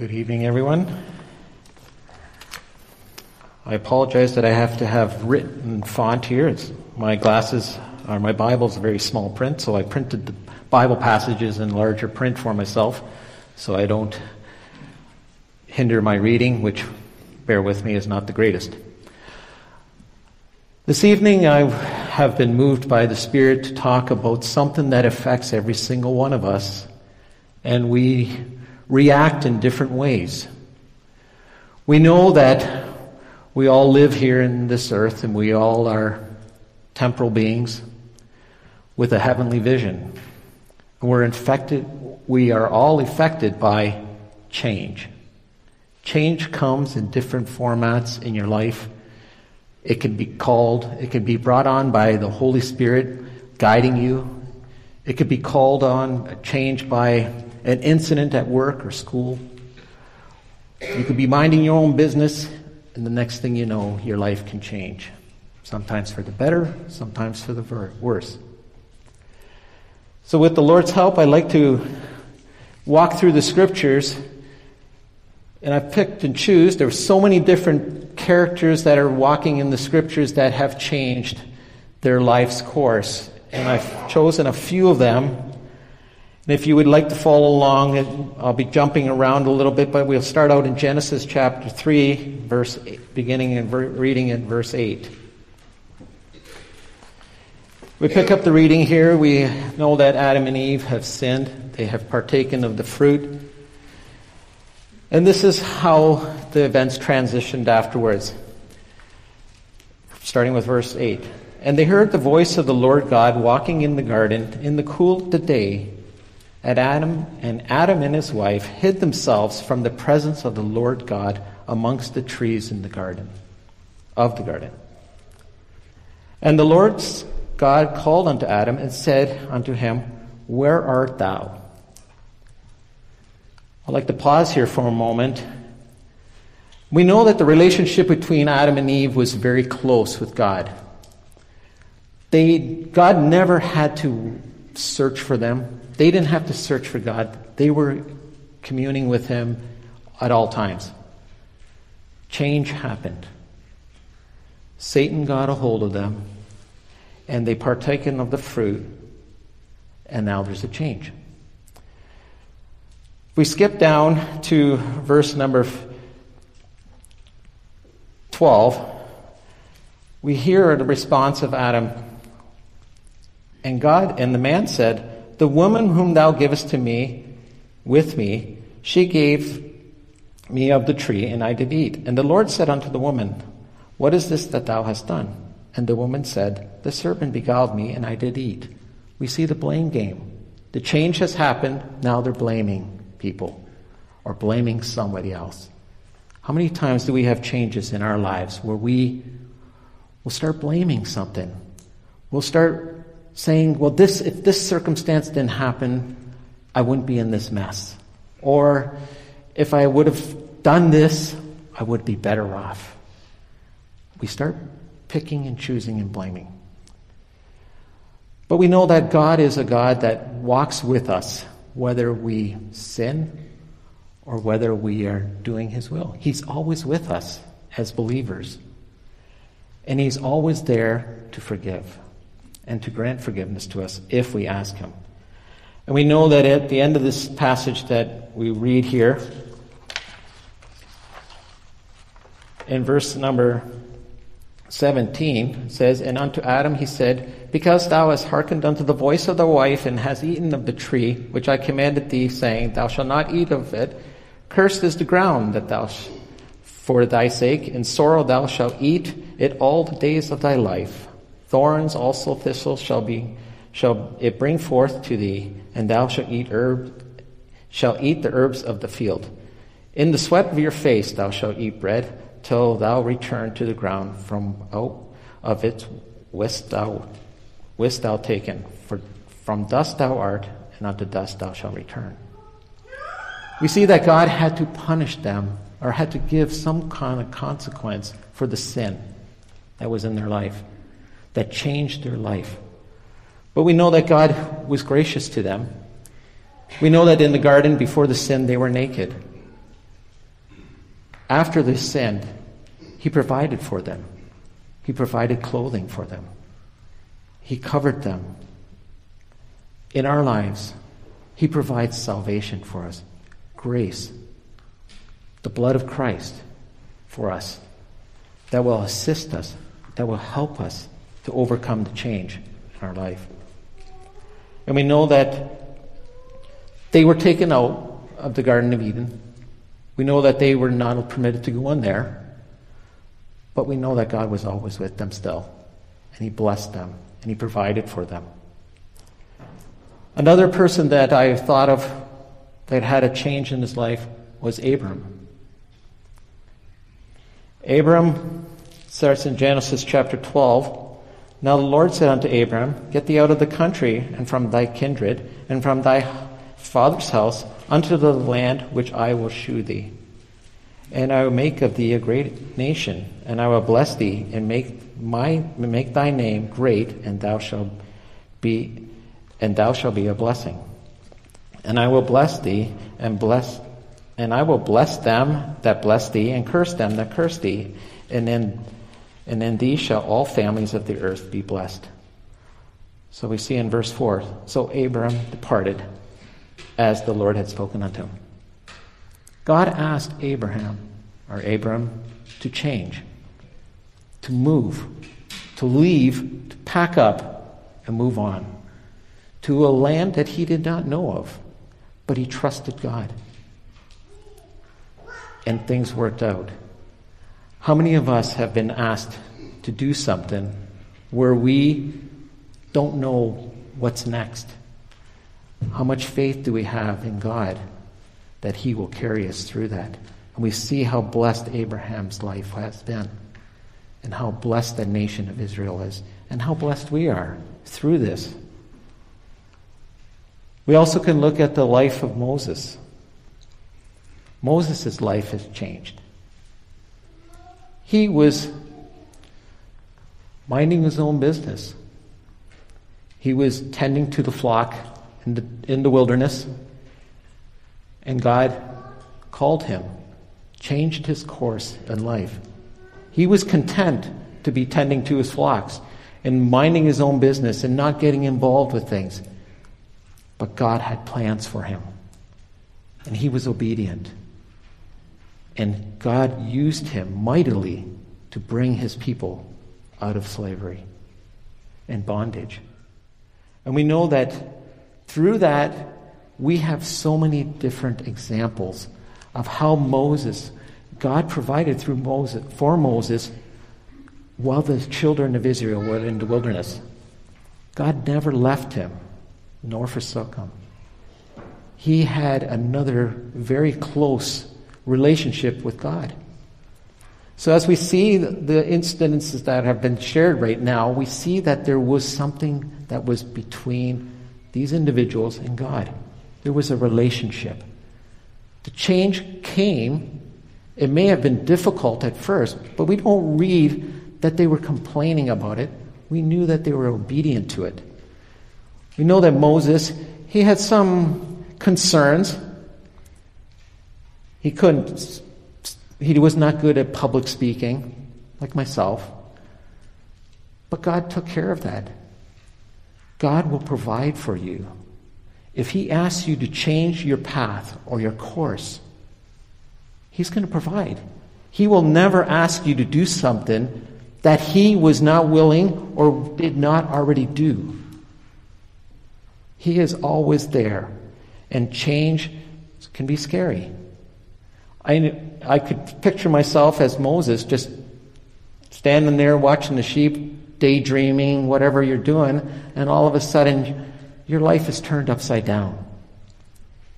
Good evening, everyone. I apologize that I have to have written font here. It's, my glasses or my Bible is very small print, so I printed the Bible passages in larger print for myself so I don't hinder my reading, which, bear with me, is not the greatest. This evening, I have been moved by the Spirit to talk about something that affects every single one of us, and we react in different ways. We know that we all live here in this earth and we all are temporal beings with a heavenly vision. We're infected, we are all affected by change. Change comes in different formats in your life. It can be called, it can be brought on by the Holy Spirit guiding you. It could be called on, change by an incident at work or school. You could be minding your own business, and the next thing you know, your life can change. Sometimes for the better, sometimes for the worse. So, with the Lord's help, I'd like to walk through the scriptures. And I've picked and choose. There are so many different characters that are walking in the scriptures that have changed their life's course. And I've chosen a few of them and if you would like to follow along, I'll be jumping around a little bit, but we'll start out in Genesis chapter 3, verse eight, beginning and reading in verse 8. We pick up the reading here. We know that Adam and Eve have sinned. They have partaken of the fruit. And this is how the events transitioned afterwards. Starting with verse 8. And they heard the voice of the Lord God walking in the garden in the cool of the day and Adam and Adam and his wife hid themselves from the presence of the Lord God amongst the trees in the garden of the garden. And the Lord God called unto Adam and said unto him, Where art thou? I'd like to pause here for a moment. We know that the relationship between Adam and Eve was very close with God. They, God never had to search for them. They didn't have to search for God, they were communing with Him at all times. Change happened. Satan got a hold of them, and they partaken of the fruit, and now there's a change. If we skip down to verse number 12, we hear the response of Adam. And God and the man said, the woman whom thou givest to me with me, she gave me of the tree, and I did eat. And the Lord said unto the woman, What is this that thou hast done? And the woman said, The serpent beguiled me, and I did eat. We see the blame game. The change has happened, now they're blaming people or blaming somebody else. How many times do we have changes in our lives where we will start blaming something? We'll start saying, well, this, if this circumstance didn't happen, I wouldn't be in this mess. Or if I would have done this, I would be better off. We start picking and choosing and blaming. But we know that God is a God that walks with us, whether we sin or whether we are doing His will. He's always with us as believers. And He's always there to forgive and to grant forgiveness to us if we ask Him. And we know that at the end of this passage that we read here, in verse number 17, says, And unto Adam he said, Because thou hast hearkened unto the voice of thy wife, and hast eaten of the tree which I commanded thee, saying, Thou shalt not eat of it, cursed is the ground that thou sh- for thy sake, in sorrow thou shalt eat it all the days of thy life. Thorns also thistles shall be shall it bring forth to thee, and thou shalt eat herb shall eat the herbs of the field. In the sweat of your face thou shalt eat bread, till thou return to the ground from out of it wast thou wast thou taken. For from dust thou art, and unto dust thou shalt return. We see that God had to punish them or had to give some kind of consequence for the sin that was in their life that changed their life. But we know that God was gracious to them. We know that in the garden before the sin, they were naked. after the sin, He provided for them. He provided clothing for them. He covered them. In our lives, He provides salvation for us, grace, the blood of Christ for us that will assist us, that will help us to overcome the change in our life. And we know that they were taken out of the Garden of Eden. We know that they were not permitted to go in there. But we know that God was always with them still. And He blessed them and He provided for them. Another person that I thought of that had a change in his life was Abram. Abram starts in Genesis chapter 12. Now the Lord said unto Abram, Get thee out of the country, and from thy kindred, and from thy father's house, unto the land which I will shew thee. And I will make of thee a great nation, and I will bless thee, and make my make thy name great, and thou shalt be and thou shalt be a blessing. And I will bless thee, and bless and I will bless them that bless thee, and curse them that curse thee, and in and in thee shall all families of the earth be blessed. So we see in verse 4 So Abram departed as the Lord had spoken unto him. God asked Abraham, or Abram, to change, to move, to leave, to pack up, and move on to a land that he did not know of, but he trusted God. And things worked out. How many of us have been asked to do something where we don't know what's next? How much faith do we have in God that He will carry us through that? And we see how blessed Abraham's life has been, and how blessed the nation of Israel is, and how blessed we are through this. We also can look at the life of Moses. Moses' life has changed. He was minding his own business. He was tending to the flock in the, in the wilderness, and God called him, changed his course in life. He was content to be tending to his flocks and minding his own business and not getting involved with things. But God had plans for him, and he was obedient. And God used him mightily to bring his people out of slavery and bondage. And we know that through that, we have so many different examples of how Moses, God provided through Moses, for Moses, while the children of Israel were in the wilderness. God never left him, nor forsook him. He had another very close relationship with God. So, as we see the instances that have been shared right now, we see that there was something that was between these individuals and God. There was a relationship. The change came. It may have been difficult at first, but we don't read that they were complaining about it. We knew that they were obedient to it. We know that Moses, he had some concerns he couldn't, he was not good at public speaking, like myself. But God took care of that. God will provide for you. If He asks you to change your path or your course, He's going to provide. He will never ask you to do something that He was not willing or did not already do. He is always there, and change can be scary. I, I could picture myself as Moses just standing there watching the sheep, daydreaming, whatever you're doing, and all of a sudden your life is turned upside down.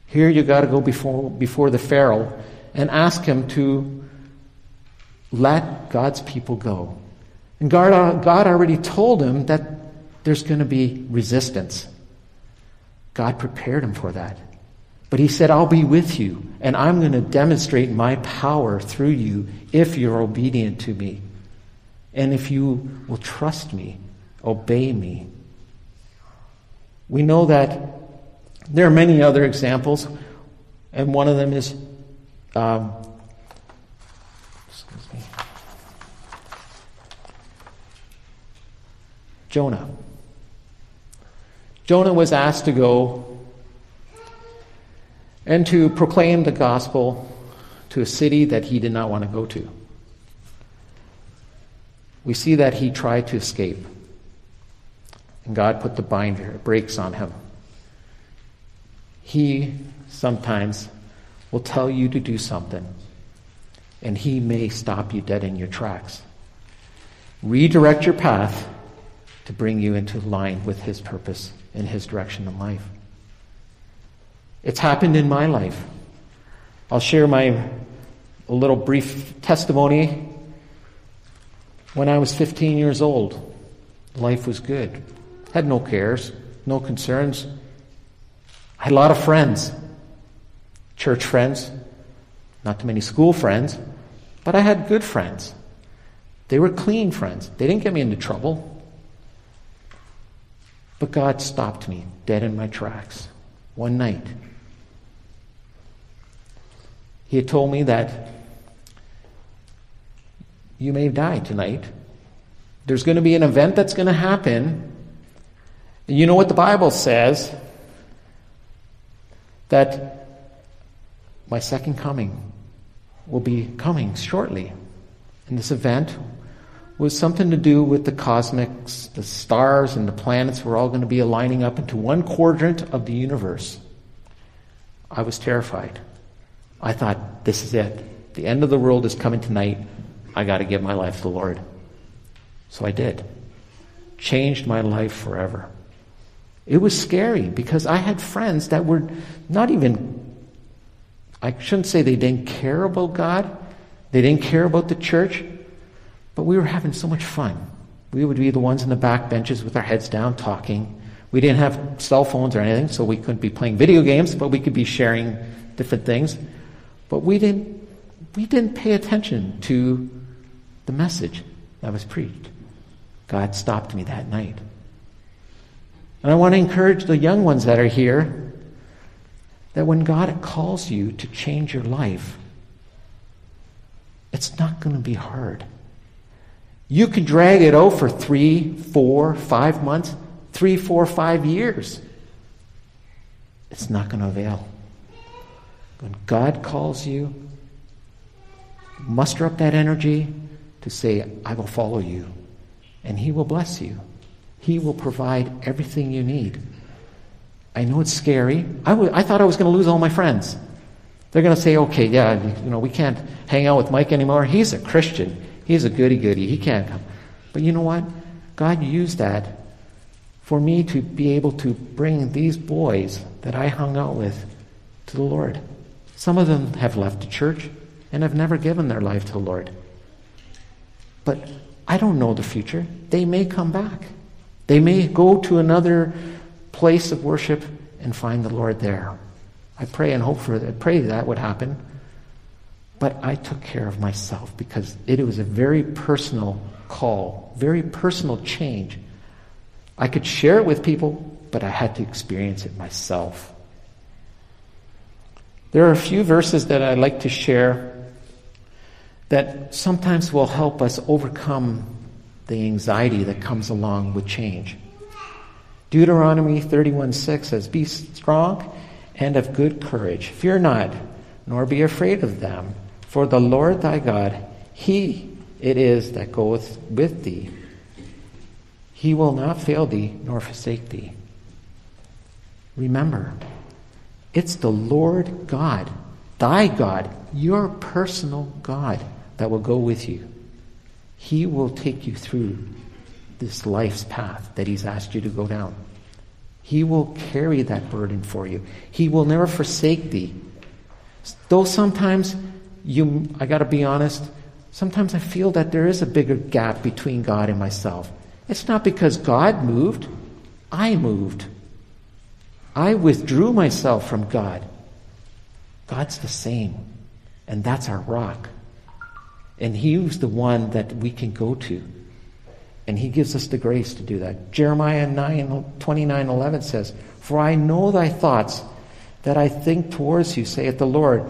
Here you got to go before, before the Pharaoh and ask him to let God's people go. And God, uh, God already told him that there's going to be resistance. God prepared him for that. But he said, I'll be with you, and I'm going to demonstrate my power through you if you're obedient to me, and if you will trust me, obey me. We know that there are many other examples, and one of them is. Um, Jonah. Jonah was asked to go and to proclaim the gospel to a city that he did not want to go to. We see that he tried to escape. And God put the binder, brakes on him. He sometimes will tell you to do something, and he may stop you dead in your tracks. Redirect your path to bring you into line with his purpose and his direction in life. It's happened in my life. I'll share my a little brief testimony. When I was 15 years old, life was good. Had no cares, no concerns. I had a lot of friends, church friends, not too many school friends, but I had good friends. They were clean friends. They didn't get me into trouble. But God stopped me dead in my tracks one night. He had told me that you may die tonight. There's going to be an event that's going to happen. And you know what the Bible says? That my second coming will be coming shortly. And this event was something to do with the cosmics, the stars and the planets were all going to be aligning up into one quadrant of the universe. I was terrified. I thought, this is it. The end of the world is coming tonight. I got to give my life to the Lord. So I did. Changed my life forever. It was scary because I had friends that were not even, I shouldn't say they didn't care about God, they didn't care about the church, but we were having so much fun. We would be the ones in the back benches with our heads down talking. We didn't have cell phones or anything, so we couldn't be playing video games, but we could be sharing different things. But we didn't, we didn't pay attention to the message that was preached. God stopped me that night. And I want to encourage the young ones that are here that when God calls you to change your life, it's not going to be hard. You can drag it out for three, four, five months, three, four, five years. It's not going to avail. When God calls you, muster up that energy to say, I will follow you. And He will bless you. He will provide everything you need. I know it's scary. I, w- I thought I was going to lose all my friends. They're going to say, okay, yeah, you know, we can't hang out with Mike anymore. He's a Christian. He's a goody goody. He can't come. But you know what? God used that for me to be able to bring these boys that I hung out with to the Lord. Some of them have left the church and have never given their life to the Lord. But I don't know the future. They may come back. They may go to another place of worship and find the Lord there. I pray and hope for that. I Pray that would happen. But I took care of myself because it was a very personal call, very personal change. I could share it with people, but I had to experience it myself. There are a few verses that I'd like to share that sometimes will help us overcome the anxiety that comes along with change. Deuteronomy 31 6 says, Be strong and of good courage. Fear not, nor be afraid of them. For the Lord thy God, he it is that goeth with thee. He will not fail thee nor forsake thee. Remember, it's the Lord God, thy God, your personal God, that will go with you. He will take you through this life's path that He's asked you to go down. He will carry that burden for you. He will never forsake thee. Though sometimes you, I got to be honest, sometimes I feel that there is a bigger gap between God and myself. It's not because God moved, I moved. I withdrew myself from God. God's the same, and that's our rock. And He's the one that we can go to. And He gives us the grace to do that. Jeremiah 9, 29 11 says, For I know thy thoughts that I think towards you, saith the Lord,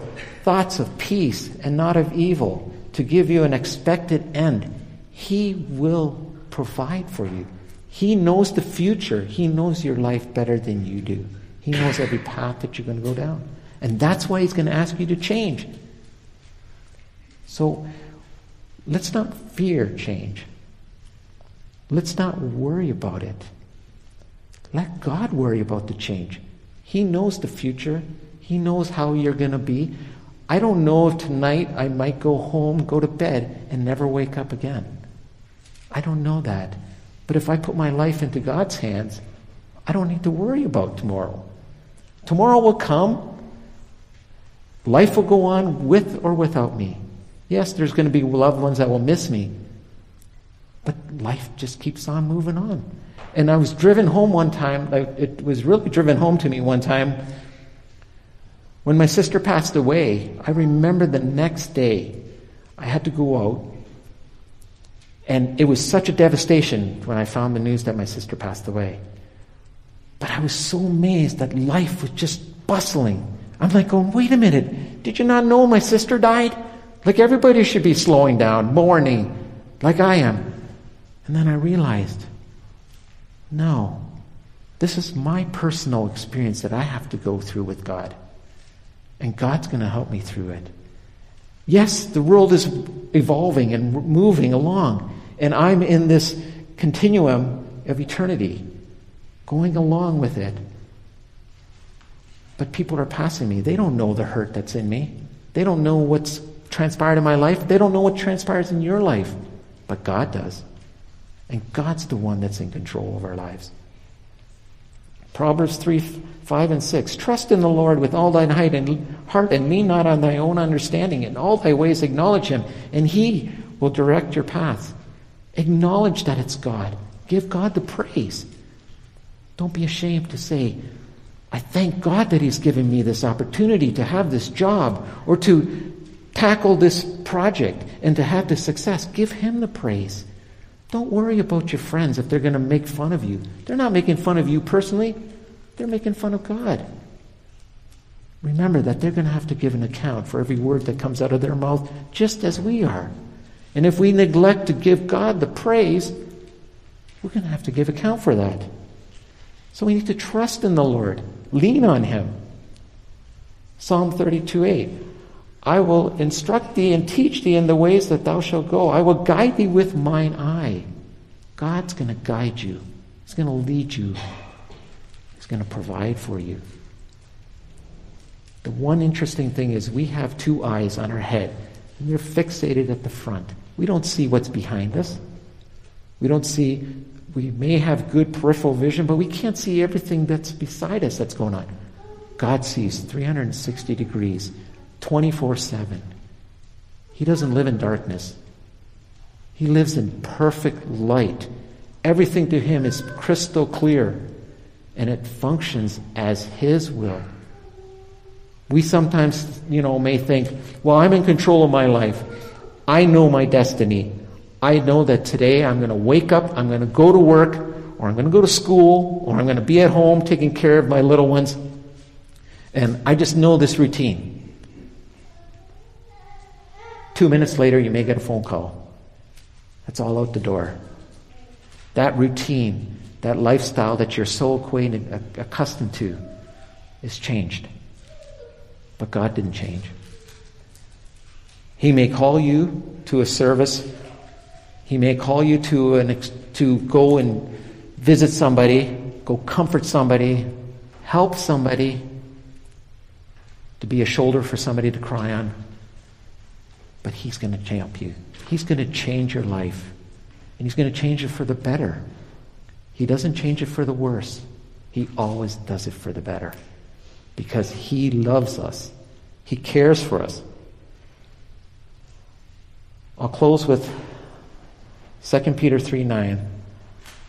thoughts of peace and not of evil, to give you an expected end. He will provide for you. He knows the future. He knows your life better than you do. He knows every path that you're going to go down. And that's why He's going to ask you to change. So let's not fear change. Let's not worry about it. Let God worry about the change. He knows the future. He knows how you're going to be. I don't know if tonight I might go home, go to bed, and never wake up again. I don't know that. But if I put my life into God's hands, I don't need to worry about tomorrow. Tomorrow will come. Life will go on with or without me. Yes, there's going to be loved ones that will miss me. But life just keeps on moving on. And I was driven home one time, like it was really driven home to me one time. When my sister passed away, I remember the next day I had to go out. And it was such a devastation when I found the news that my sister passed away. But I was so amazed that life was just bustling. I'm like going, wait a minute, did you not know my sister died? Like everybody should be slowing down, mourning, like I am. And then I realized no. This is my personal experience that I have to go through with God. And God's going to help me through it. Yes, the world is evolving and moving along. And I'm in this continuum of eternity, going along with it. But people are passing me. They don't know the hurt that's in me. They don't know what's transpired in my life. They don't know what transpires in your life. But God does. And God's the one that's in control of our lives. Proverbs 3 5 and 6. Trust in the Lord with all thine heart and lean not on thy own understanding. In all thy ways acknowledge him, and he will direct your path. Acknowledge that it's God. Give God the praise. Don't be ashamed to say, I thank God that He's given me this opportunity to have this job or to tackle this project and to have this success. Give Him the praise. Don't worry about your friends if they're going to make fun of you. They're not making fun of you personally, they're making fun of God. Remember that they're going to have to give an account for every word that comes out of their mouth, just as we are. And if we neglect to give God the praise, we're going to have to give account for that. So we need to trust in the Lord, lean on Him. Psalm 32 8. I will instruct thee and teach thee in the ways that thou shalt go. I will guide thee with mine eye. God's going to guide you, He's going to lead you, He's going to provide for you. The one interesting thing is we have two eyes on our head, and they're fixated at the front. We don't see what's behind us. We don't see, we may have good peripheral vision, but we can't see everything that's beside us that's going on. God sees 360 degrees 24 7. He doesn't live in darkness, He lives in perfect light. Everything to Him is crystal clear, and it functions as His will. We sometimes, you know, may think, well, I'm in control of my life. I know my destiny. I know that today I'm going to wake up, I'm going to go to work, or I'm going to go to school, or I'm going to be at home taking care of my little ones. And I just know this routine. Two minutes later, you may get a phone call. That's all out the door. That routine, that lifestyle that you're so acquainted, accustomed to, is changed. But God didn't change. He may call you to a service. He may call you to an to go and visit somebody, go comfort somebody, help somebody, to be a shoulder for somebody to cry on. But He's going to help you. He's going to change your life. And He's going to change it for the better. He doesn't change it for the worse. He always does it for the better. Because He loves us. He cares for us. I'll close with 2 Peter 3 9.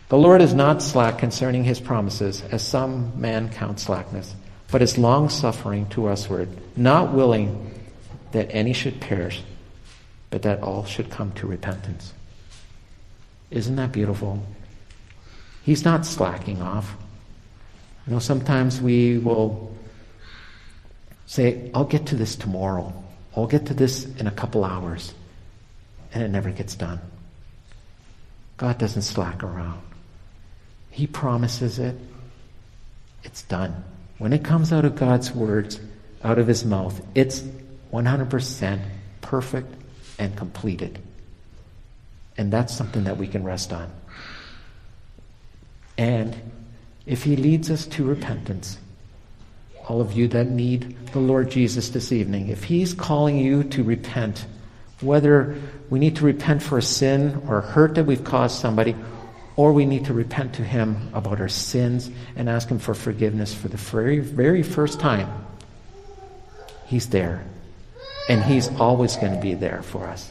The Lord is not slack concerning his promises, as some man count slackness, but is long suffering to usward, not willing that any should perish, but that all should come to repentance. Isn't that beautiful? He's not slacking off. You know, sometimes we will say, I'll get to this tomorrow. I'll get to this in a couple hours. And it never gets done. God doesn't slack around. He promises it. It's done. When it comes out of God's words, out of his mouth, it's 100% perfect and completed. And that's something that we can rest on. And if he leads us to repentance, all of you that need the Lord Jesus this evening, if he's calling you to repent, whether we need to repent for a sin or hurt that we've caused somebody, or we need to repent to him about our sins and ask him for forgiveness for the very, very first time, he's there. And he's always going to be there for us.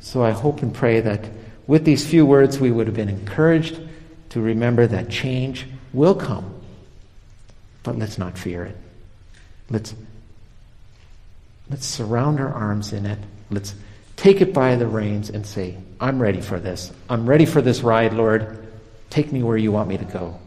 So I hope and pray that with these few words we would have been encouraged to remember that change will come. But let's not fear it. Let's, let's surround our arms in it. Let's take it by the reins and say, I'm ready for this. I'm ready for this ride, Lord. Take me where you want me to go.